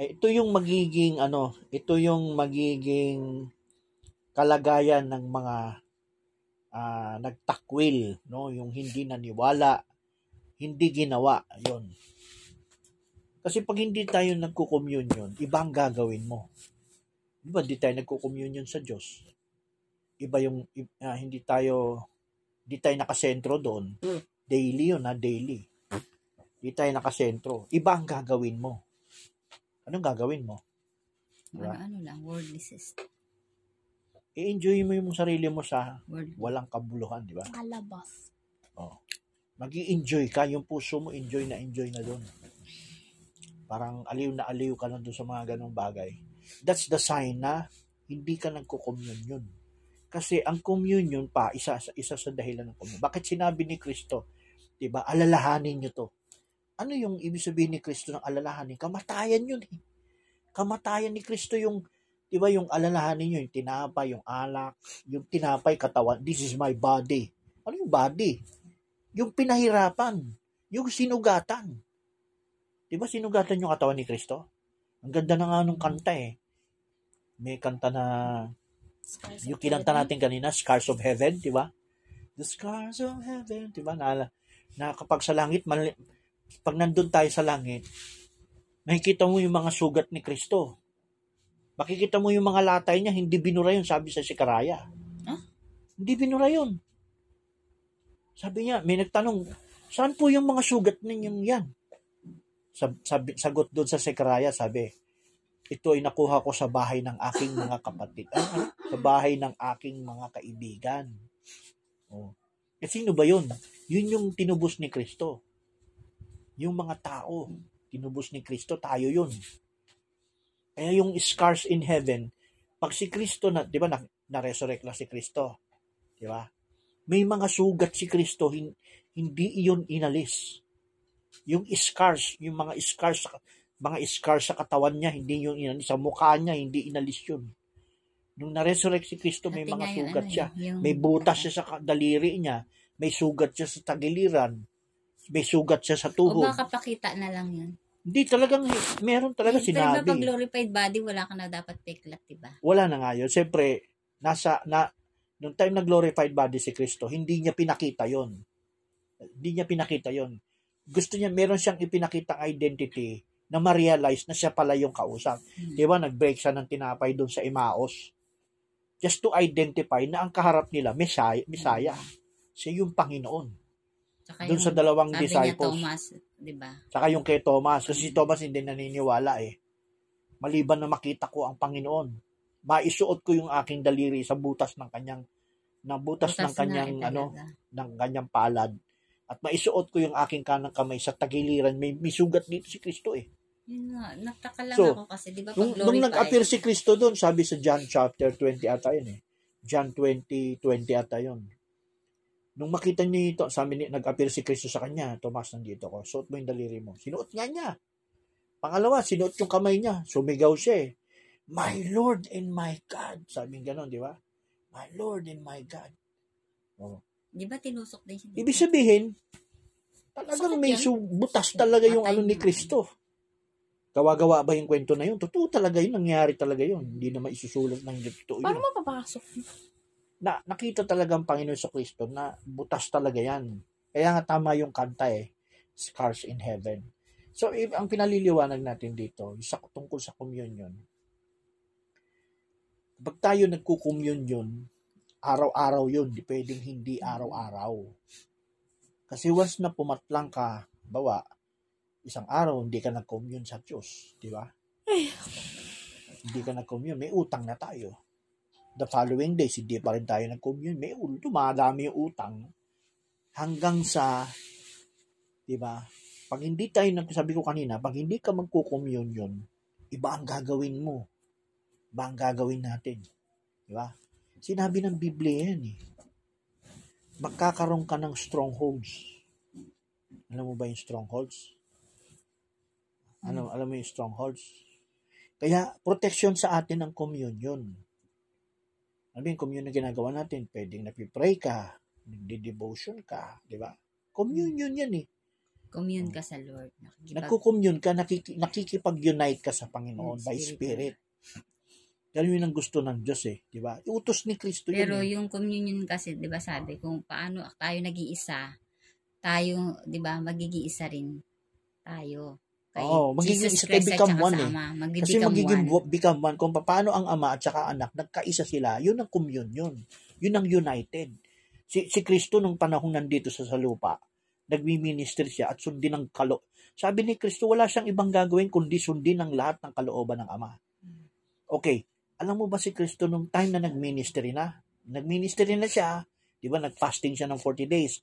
Ay, ito yung magiging ano, ito yung magiging kalagayan ng mga ah, nagtakwil, no, yung hindi naniwala, hindi ginawa, yon. Kasi pag hindi tayo nagko-communion, iba ang gagawin mo. Di ba, hindi tayo nagko-communion sa Diyos. Iba yung, ah, hindi tayo, hindi tayo nakasentro doon. Mm. Daily yun, ha, daily. Hindi tayo nakasentro. Iba ang gagawin mo. Anong gagawin mo? Diba? Ano, ano lang, worldly system. I-enjoy mo yung sarili mo sa Worldly. walang kabuluhan, di ba? Kalabas. Oh. mag enjoy ka, yung puso mo enjoy na enjoy na doon. Parang aliw na aliw ka na doon sa mga ganong bagay. That's the sign na hindi ka nagko-communion. Kasi ang communion pa, isa, isa sa dahilan ng communion. Bakit sinabi ni Kristo, di ba, alalahanin nyo to. Ano yung ibig sabihin ni Kristo ng alalahanin? Kamatayan yun eh. Kamatayan ni Kristo yung, di ba, yung alalahanin nyo, yung tinapay, yung alak, yung tinapay, katawan, this is my body. Ano yung body? Yung pinahirapan, yung sinugatan. Di ba sinugatan yung katawan ni Kristo? Ang ganda na nga nung kanta eh. May kanta na, yung kinanta natin kanina, Scars of Heaven, di ba? The Scars of Heaven, di ba? Na, na kapag sa langit, mali, pag nandun tayo sa langit, nakikita mo yung mga sugat ni Kristo. Makikita mo yung mga latay niya, hindi binura yun, sabi sa Sikaraya. Huh? Hindi binura yun. Sabi niya, may nagtanong, saan po yung mga sugat ninyong yan? Sab, sabi, sagot doon sa Sekaraya, sabi, ito ay nakuha ko sa bahay ng aking mga kapatid. Ah, ano? Sa bahay ng aking mga kaibigan. Oh. Eh, sino ba yun? Yun yung tinubos ni Kristo. Yung mga tao, tinubos ni Kristo, tayo yun. Kaya yung scars in heaven, pag si Kristo, na, di ba, na, na-resurrect lang si Kristo. Di ba? May mga sugat si Kristo, hin- hindi iyon inalis. Yung scars, yung mga scars, mga scars sa katawan niya, hindi yung inalis. Sa mukha niya, hindi inalis yun. Nung na-resurrect si Kristo, may mga yung sugat siya. yung- May butas siya sa daliri niya. May sugat siya sa tagiliran. May sugat siya sa O tuhod. baka pakita na lang yun. Hindi talagang, meron talaga Pero pag sinabi. glorified body, wala ka na dapat peklat, diba? Wala na nga yun. Siyempre, nasa, na, nung time na glorified body si Kristo, hindi niya pinakita yon Hindi niya pinakita yon Gusto niya, meron siyang ipinakitang identity na ma-realize na siya pala yung kausap. Hmm. Di ba, nag-break siya ng tinapay doon sa Emmaus. Just to identify na ang kaharap nila, Messiah, Messiah. Siya yung Panginoon. Tsaka Doon sa dalawang sabi niya disciples. Thomas, diba? Saka yung kay Thomas. Kasi si Thomas hindi naniniwala eh. Maliban na makita ko ang Panginoon. Maisuot ko yung aking daliri sa butas ng kanyang na butas, ng Butas kanyang na, ano ng kanyang palad at maisuot ko yung aking kanang kamay sa tagiliran may, may sugat dito si Kristo eh Yun nga, nagtaka lang So, ako kasi, di ba, nung, nung nag-appear si Kristo doon sabi sa John chapter 20 ata yun eh John 20 20 ata yun nung makita niya ito sabi ni nag-appear si Kristo sa kanya Tomas nandito ko suot mo yung daliri mo sinuot nga niya pangalawa sinuot yung kamay niya sumigaw siya eh my Lord and my God sabi ganon di ba my Lord and my God di ba tinusok din siya? Ibig sabihin, talagang Sakit may yan. butas talaga yung Patay ano ni. Kristo. Gawa-gawa ba yung kwento na yun? Totoo talaga yun. Nangyari talaga yun. Hindi na maisusulat ng totoo Paano yun. mapapasok? Na, nakita talaga ang Panginoon sa Kristo na butas talaga yan. Kaya nga tama yung kanta eh. Scars in Heaven. So, if, ang pinaliliwanag natin dito, sa, tungkol sa communion, pag tayo nagko-communion, araw-araw yun, di pwedeng hindi araw-araw. Kasi once na pumatlang ka, bawa, isang araw, hindi ka nag-commune sa Diyos, di ba? Hindi ka nag-commune, may utang na tayo. The following days, hindi pa rin tayo nag-commune, may dumadami yung utang. Hanggang sa, di ba, pag hindi tayo, nagsabi ko kanina, pag hindi ka magko-commune yun, iba ang gagawin mo. Iba ang gagawin natin. Di ba? Sinabi ng Biblia yan eh. Magkakaroon ka ng strongholds. Alam mo ba yung strongholds? Ano, alam mo yung strongholds? Kaya, protection sa atin ang communion. Yung communion na ginagawa natin? Pwedeng napipray ka, nagde-devotion ka, di ba? Communion yan eh. Commune ka sa Lord. Nakikipag- Nagko-commune ka, nakiki, nakikipag-unite ka sa Panginoon by spirit. Spirit. Ganun yun ang gusto ng Diyos eh. Di ba? Utos ni Kristo yun Pero eh. yung communion kasi, 'di ba sabi, kung paano tayo nag-iisa, tayo, 'di ba, magiging isa rin tayo. Kay Oo, magiging Jesus Christ at become saka one eh. Ama, Kasi magbe-become magiging one. become one. Kung paano ang ama at saka anak, nagkaisa sila, yun ang communion. Yun ang united. Si, si Kristo nung panahon nandito sa, sa lupa, nagmi-minister siya at sundin ang kalo. Sabi ni Kristo, wala siyang ibang gagawin kundi sundin ang lahat ng kalooban ng Ama. Okay, alam mo ba si Kristo nung time na nag-ministry na? Nag-ministry na siya, di ba, nag-fasting siya ng 40 days.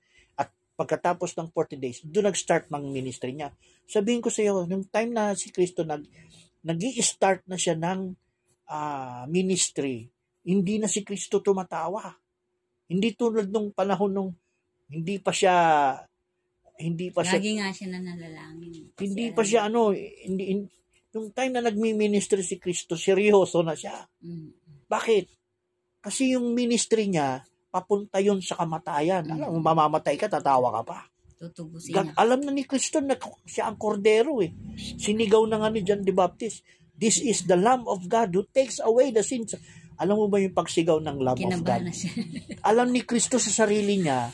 At pagkatapos ng 40 days, doon nag-start ng ministry niya. Sabihin ko sa iyo, nung time na si Kristo nag nag start na siya ng ah, ministry, hindi na si Kristo tumatawa. Hindi tulad nung panahon nung hindi pa siya hindi pa siya Lagi nga siya nananalangin. hindi pa siya ano hindi, hin- nung time na nagmi-ministry si Kristo seryoso na siya Mm. bakit kasi yung ministry niya papunta yun sa kamatayan Mm. alam mo mamamatay ka tatawa ka pa Tutubusin niya. alam na ni Kristo na siya ang kordero eh sinigaw na nga ni John the Baptist this is the lamb of God who takes away the sins alam mo ba yung pagsigaw ng lamb of Kinabahan God na siya. alam ni Kristo sa sarili niya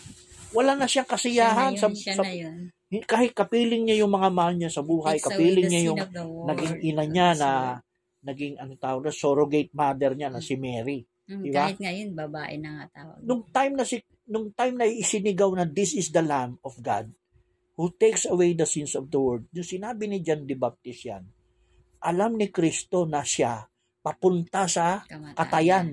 wala na siyang siya na kasiyahan yun, sa, siya sa na yun. kahit kapiling niya yung mga mahal niya sa buhay, Takes kapiling niya yung of naging ina niya na naging ano tawag na surrogate mother niya na si Mary. Mm, diba? Kahit ngayon, babae na nga tawag. Nung time na si nung time na isinigaw na this is the lamb of God who takes away the sins of the world. Yung sinabi ni John the Baptist yan, alam ni Kristo na siya papunta sa Kamatayan. katayan.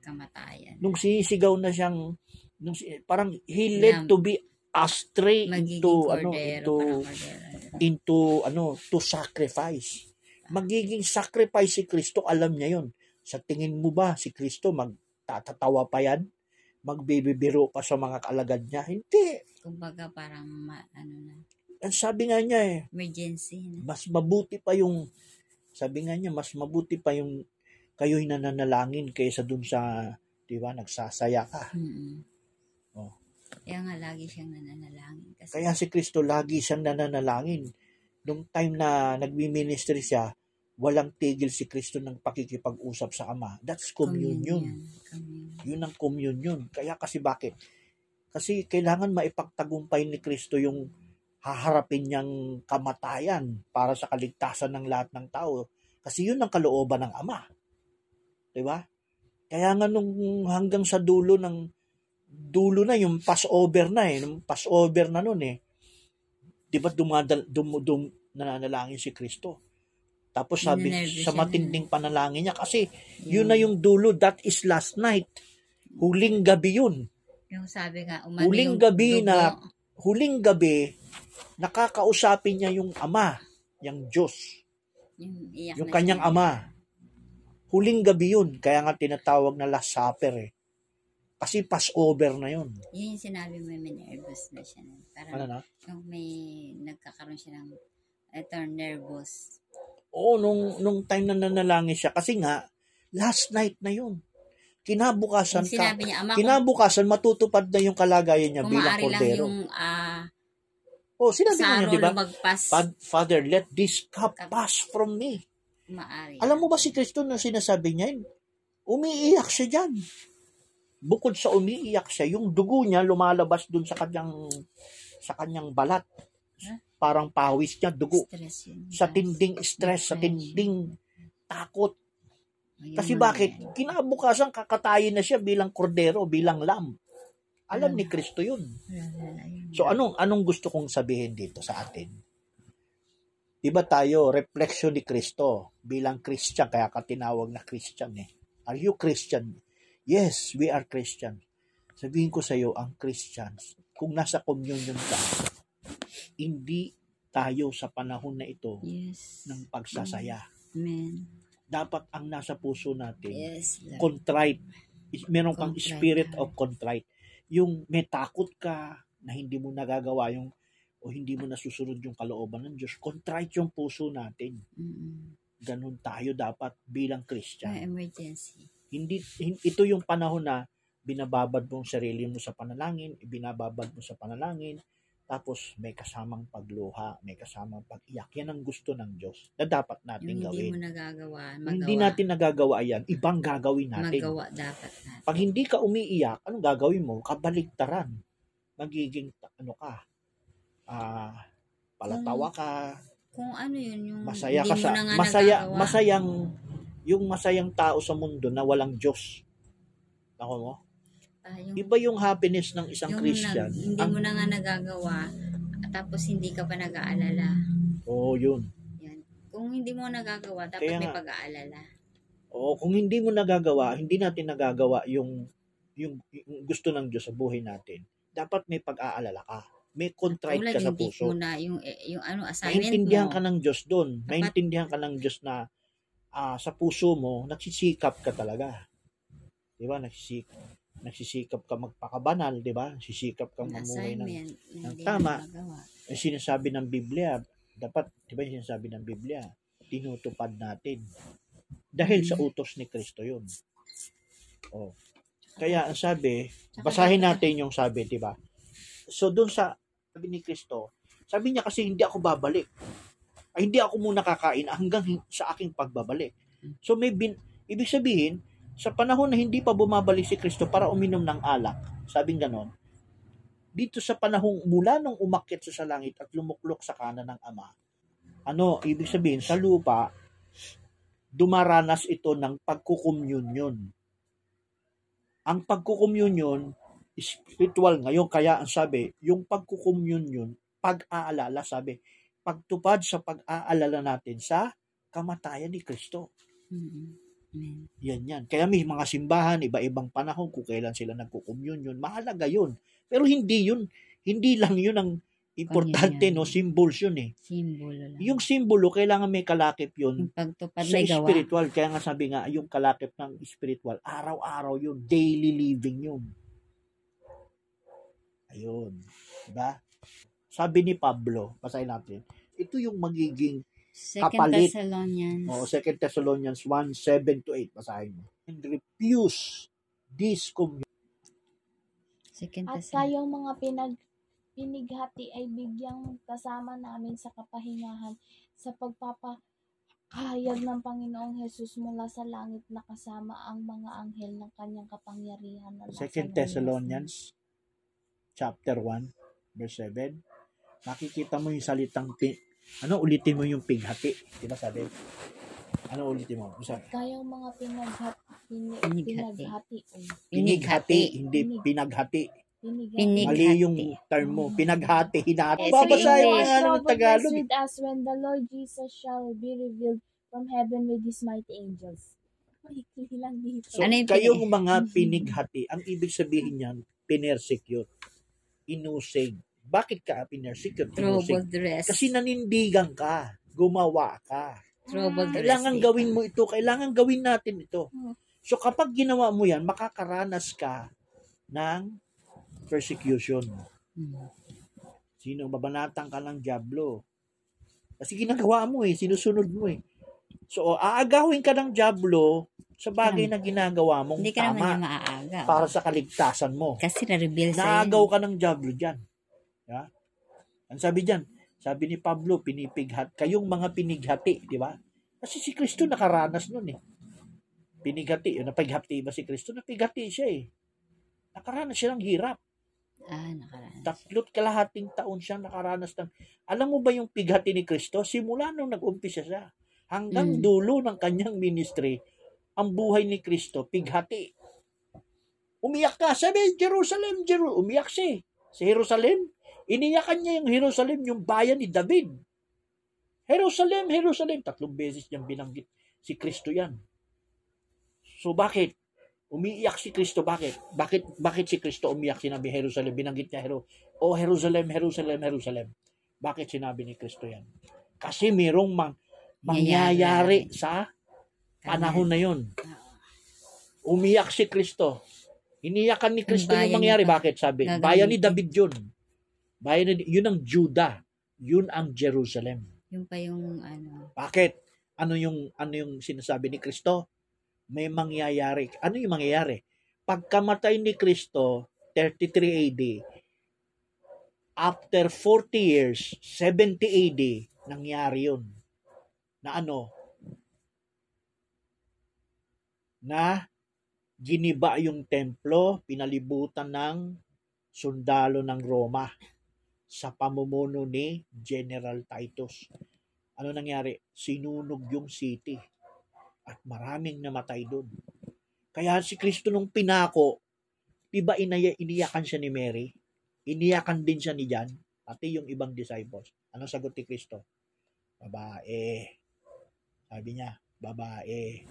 Kamatayan. Nung sinisigaw na siyang nung, parang he led Na- to be astray into ano kordero, into parang kordero. into ano to sacrifice. Magiging sacrifice si Kristo, alam niya 'yon. Sa tingin mo ba si Kristo magtatatawa pa yan? Magbibibiro pa sa mga kalagad niya? Hindi. Kumbaga parang, ma, ano na, Ang sabi nga niya eh, emergency na. mas mabuti pa yung sabi nga niya, mas mabuti pa yung kayo'y nananalangin kaysa dun sa, di ba, nagsasaya ka. Mm-mm. Oh. Kaya nga lagi siyang nananalangin. Kasi Kaya si Kristo lagi siyang nananalangin. Nung time na nagmi-ministry siya, walang tigil si Kristo ng pakikipag-usap sa Ama. That's communion. Communion. Yun ang communion. Kaya kasi bakit? Kasi kailangan maipagtagumpay ni Kristo yung haharapin niyang kamatayan para sa kaligtasan ng lahat ng tao. Kasi yun ang kalooban ng Ama. Di ba? Kaya nga nung hanggang sa dulo ng dulo na yung Passover na eh, nung Passover na noon eh. 'Di ba dumadal dum, dum nananalangin si Kristo. Tapos sabi sa matinding panalangin niya kasi yun na yung dulo, that is last night. Huling gabi yun. Yung sabi nga, umano Huling yung gabi dugo. na- Huling gabi, nakakausapin niya yung Ama, yung Diyos, yung, iyak yung kanyang siya. Ama. Huling gabi yun, kaya nga tinatawag na Last Supper eh. Kasi Passover na yun. Yun yung sinabi mo, may nervous na siya. Parang Ano na? yung may nagkakaroon siya ng ito, nervous. Oo, nung, nung time na nanalangin siya. Kasi nga, last night na yun. Kinabukasan ka. niya, ama, Kinabukasan, matutupad na yung kalagayan niya bilang maaari lang kordero. yung ah, Oh, sinabi niya, di ba? Father, let this cup pass from me. maaari. Alam mo ba si Kristo na sinasabi niya, umiiyak siya dyan. Bukod sa umiiyak siya, yung dugo niya lumalabas dun sa kanyang sa kanyang balat. Huh? Parang pawis niya, dugo. Stress yun. Sa tinding stress, sa tinding takot. Ayun Kasi bakit? yan. Kinabukasan kakatayin na siya bilang kordero, bilang lamb. Alam ni Kristo yun. So anong anong gusto kong sabihin dito sa atin? Iba tayo, reflection ni Kristo bilang Christian, kaya ka tinawag na Christian eh. Are you Christian? Yes, we are Christian. Sabihin ko sa iyo, ang Christians, kung nasa communion ka, hindi tayo sa panahon na ito Yes. ng pagsasaya. Amen. Dapat ang nasa puso natin, Yes. Lord. contrite. Meron kang Contrite spirit of contrite. Yung may takot ka na hindi mo nagagawa yung o hindi mo nasusunod yung kalooban ng Diyos. Contrite yung puso natin. Mm-mm. Ganun tayo dapat bilang May Christian. emergency. Hindi, hin- ito yung panahon na binababad mo ang sarili mo sa panalangin, ibinababad mo sa panalangin, Tapos may kasamang pagluha, may kasamang pag-iyak. Yan ang gusto ng Diyos na dapat Yung natin hindi gawin. mo nagagawa, Kung magawa. hindi natin nagagawa yan, ibang gagawin natin. Magawa dapat natin. Pag hindi ka umiiyak, anong gagawin mo? Kabaligtaran. Magiging, ano ka, ah, palatawa ka, Kung ano yun, yung masaya hindi ka sa, na masaya, nagagawa. masayang, yung masayang tao sa mundo na walang Diyos. Ako mo? Ah, yung, Iba yung happiness ng isang yung Christian. nag- hindi Ang- mo na nga nagagawa, tapos hindi ka pa nag-aalala. Oo, yun. Yan. Kung hindi mo nagagawa, dapat Kaya may pag-aalala. Oo, kung hindi mo nagagawa, hindi natin nagagawa yung, yung, yung gusto ng Diyos sa buhay natin. Dapat may pag-aalala ka. May contrite ka sa puso. mo na yung, eh, yung ano, assignment Naintindihan mo. ka ng Diyos doon. Dapat- Naintindihan ka ng Diyos na ah, sa puso mo, nagsisikap ka talaga. Di ba? Nagsisikap, nagsisikap ka magpakabanal, di ba? Nagsisikap kang Yung mamuhay ng... ng tama. Eh, sinasabi ng Biblia, dapat, di ba yung sinasabi ng Biblia, tinutupad natin. Dahil sa Mm. utos ni Kristo yun. Oh. Kaya ang sabi, basahin natin yung sabi, di ba? So doon sa sabi ni Kristo, sabi niya kasi hindi ako babalik. Ay, hindi ako muna kakain hanggang sa aking pagbabalik. So may bin, ibig sabihin, sa panahon na hindi pa bumabalik si Kristo para uminom ng alak, sabing ganon, dito sa panahong mula nung umakyat sa langit at lumuklok sa kanan ng Ama, ano, ibig sabihin, sa lupa, dumaranas ito ng pagkukommunyon. Ang pagkukommunyon, spiritual ngayon, kaya ang sabi, yung pagkukommunyon, pag-aalala, sabi, pagtupad sa pag-aalala natin sa kamatayan ni Kristo. Mm-mm. Amen. Yan yan. Kaya may mga simbahan, iba-ibang panahon kung kailan sila nagkukommunion. Mahalaga yun. Pero hindi yun. Hindi lang yun ang importante, no? Symbols yun eh. Simbolo lang. Yung simbolo, kailangan may kalakip yun yung pagtupad sa may gawa. spiritual. Kaya nga sabi nga, yung kalakip ng spiritual, araw-araw yun. Daily living yun. Ayun. Diba? Sabi ni Pablo, basahin natin, ito yung magiging Second kapalit. Thessalonians. O, 2 Thessalonians 1, 7 to 8. Basahin mo. And refuse this communion. Second At Thessalonians. kayong mga pinag pinighati ay bigyang kasama namin sa kapahingahan sa pagpapakahayag ng Panginoong Hesus mula sa langit na kasama ang mga anghel ng kanyang kapangyarihan. na nasa 2 lunas Thessalonians chapter 1, verse 7. Makikita mo yung salitang ano ulitin mo yung pighati. Di ba sabi? Ano ulitin mo? Sabi, Kayong mga pinaghat, pini, Pinighati. pinaghati. pinighati, hindi pinaghati. Pinighati. Pinig- Mali yung term mo. Pinaghati, hinati. Eh, Babasahin mo nga ng Tagalog. with us when the Lord Jesus shall be revealed from heaven with his mighty angels. Maikli lang dito. So, Ano yung kayong mga pinighati, ang ibig sabihin niyan, pinersecute, inusig. Bakit ka pinersecute? Inusig? Troubled dress. Kasi nanindigan ka, gumawa ka. Troubled dress. Kailangan eh. gawin mo ito, kailangan gawin natin ito. Hmm. So kapag ginawa mo yan, makakaranas ka ng persecution. Mm. Sino babanatan ka ng Diablo? Kasi ginagawa mo eh, sinusunod mo eh. So aagawin ka ng Diablo sa bagay na ginagawa mong Hindi ka naman tama maaaga. para sa kaligtasan mo. Kasi na-reveal sa'yo. Naagaw ka ng Diablo dyan. Ya? Ang sabi dyan, sabi ni Pablo, pinipighat, kayong mga pinighati, di ba? Kasi si Kristo nakaranas nun eh. Pinighati, yun, napighati ba si Kristo? Napighati siya eh. Nakaranas siya ng hirap. Ah, nakaraan. Tatlot kalahating taon siya nakaranas ng... Alam mo ba yung pighati ni Kristo? Simula nung nag-umpisa siya. Hanggang Mm. dulo ng kanyang ministry, ang buhay ni Kristo, pighati. Umiyak ka. Sabi, Jerusalem, Jerusalem. Umiyak siya eh. Sa Jerusalem. Iniyakan niya yung Jerusalem, yung bayan ni David. Jerusalem, Jerusalem. Tatlong beses niyang binanggit si Kristo yan. So bakit? Umiiyak si Kristo. Bakit? Bakit bakit si Kristo umiyak? Sinabi Jerusalem. Binanggit niya Hero. Oh, Jerusalem, Jerusalem, Jerusalem. Bakit sinabi ni Kristo yan? Kasi mayroong mang, mangyayari sa panahon na yon. Umiyak si Kristo. Iniyakan ni Kristo yung mangyari. Bakit? Sabi, bayan ni David yun. Bayan ni, yun ang Judah. Yun ang Jerusalem. Yung pa yung ano. Bakit? Ano yung ano yung sinasabi ni Kristo? May mangyayari. Ano yung mangyayari? Pagkamatay ni Kristo, 33 AD, After 40 years, 70 AD, nangyari yun. Na ano? Na giniba yung templo, pinalibutan ng sundalo ng Roma sa pamumuno ni General Titus. Ano nangyari? Sinunog yung city at maraming namatay doon. Kaya si Kristo nung pinako, di ba inaya, iniyakan siya ni Mary? Iniyakan din siya ni John, pati yung ibang disciples. Anong sagot ni Kristo? Babae. Sabi niya, babae,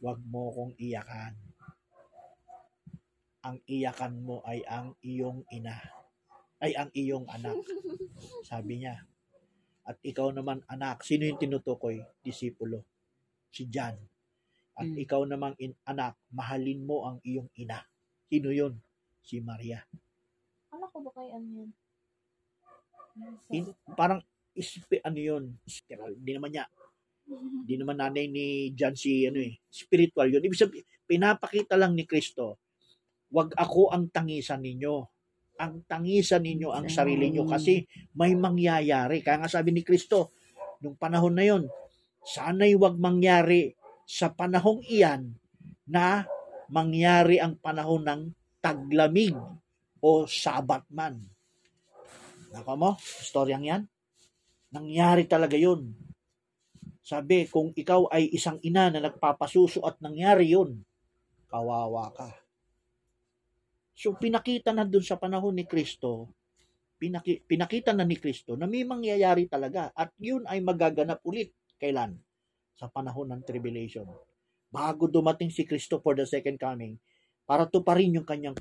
wag mo kong iyakan. Ang iyakan mo ay ang iyong ina. Ay, ang iyong anak. Sabi niya. At ikaw naman, anak, sino yung tinutukoy? Disipulo. Si John. At Mm. ikaw namang in, anak, mahalin mo ang iyong ina. Sino yun? Si Maria. Ano ko ba kay ano yun? In, parang, ispi, ano yun? Spiritual. Hindi naman niya. Hindi naman nanay ni John si, ano eh, spiritual yun. Ibig sabihin, pinapakita lang ni Kristo, wag ako ang tangisan ninyo. Ang tangisan ninyo ang sarili nyo kasi may mangyayari. Kaya nga sabi ni Kristo, nung panahon na yon, sana'y wag mangyari sa panahong iyan na mangyari ang panahon ng taglamig o sabatman. Naka mo? Storyang yan? Nangyari talaga yun. Sabi, kung ikaw ay isang ina na nagpapasuso at nangyari yun, kawawa ka. So, pinakita na dun sa panahon ni Kristo, pinaki, pinakita na ni Kristo na may mangyayari talaga at yun ay magaganap ulit. Kailan? Sa panahon ng tribulation. Bago dumating si Kristo for the second coming, para to pa rin yung kanyang pag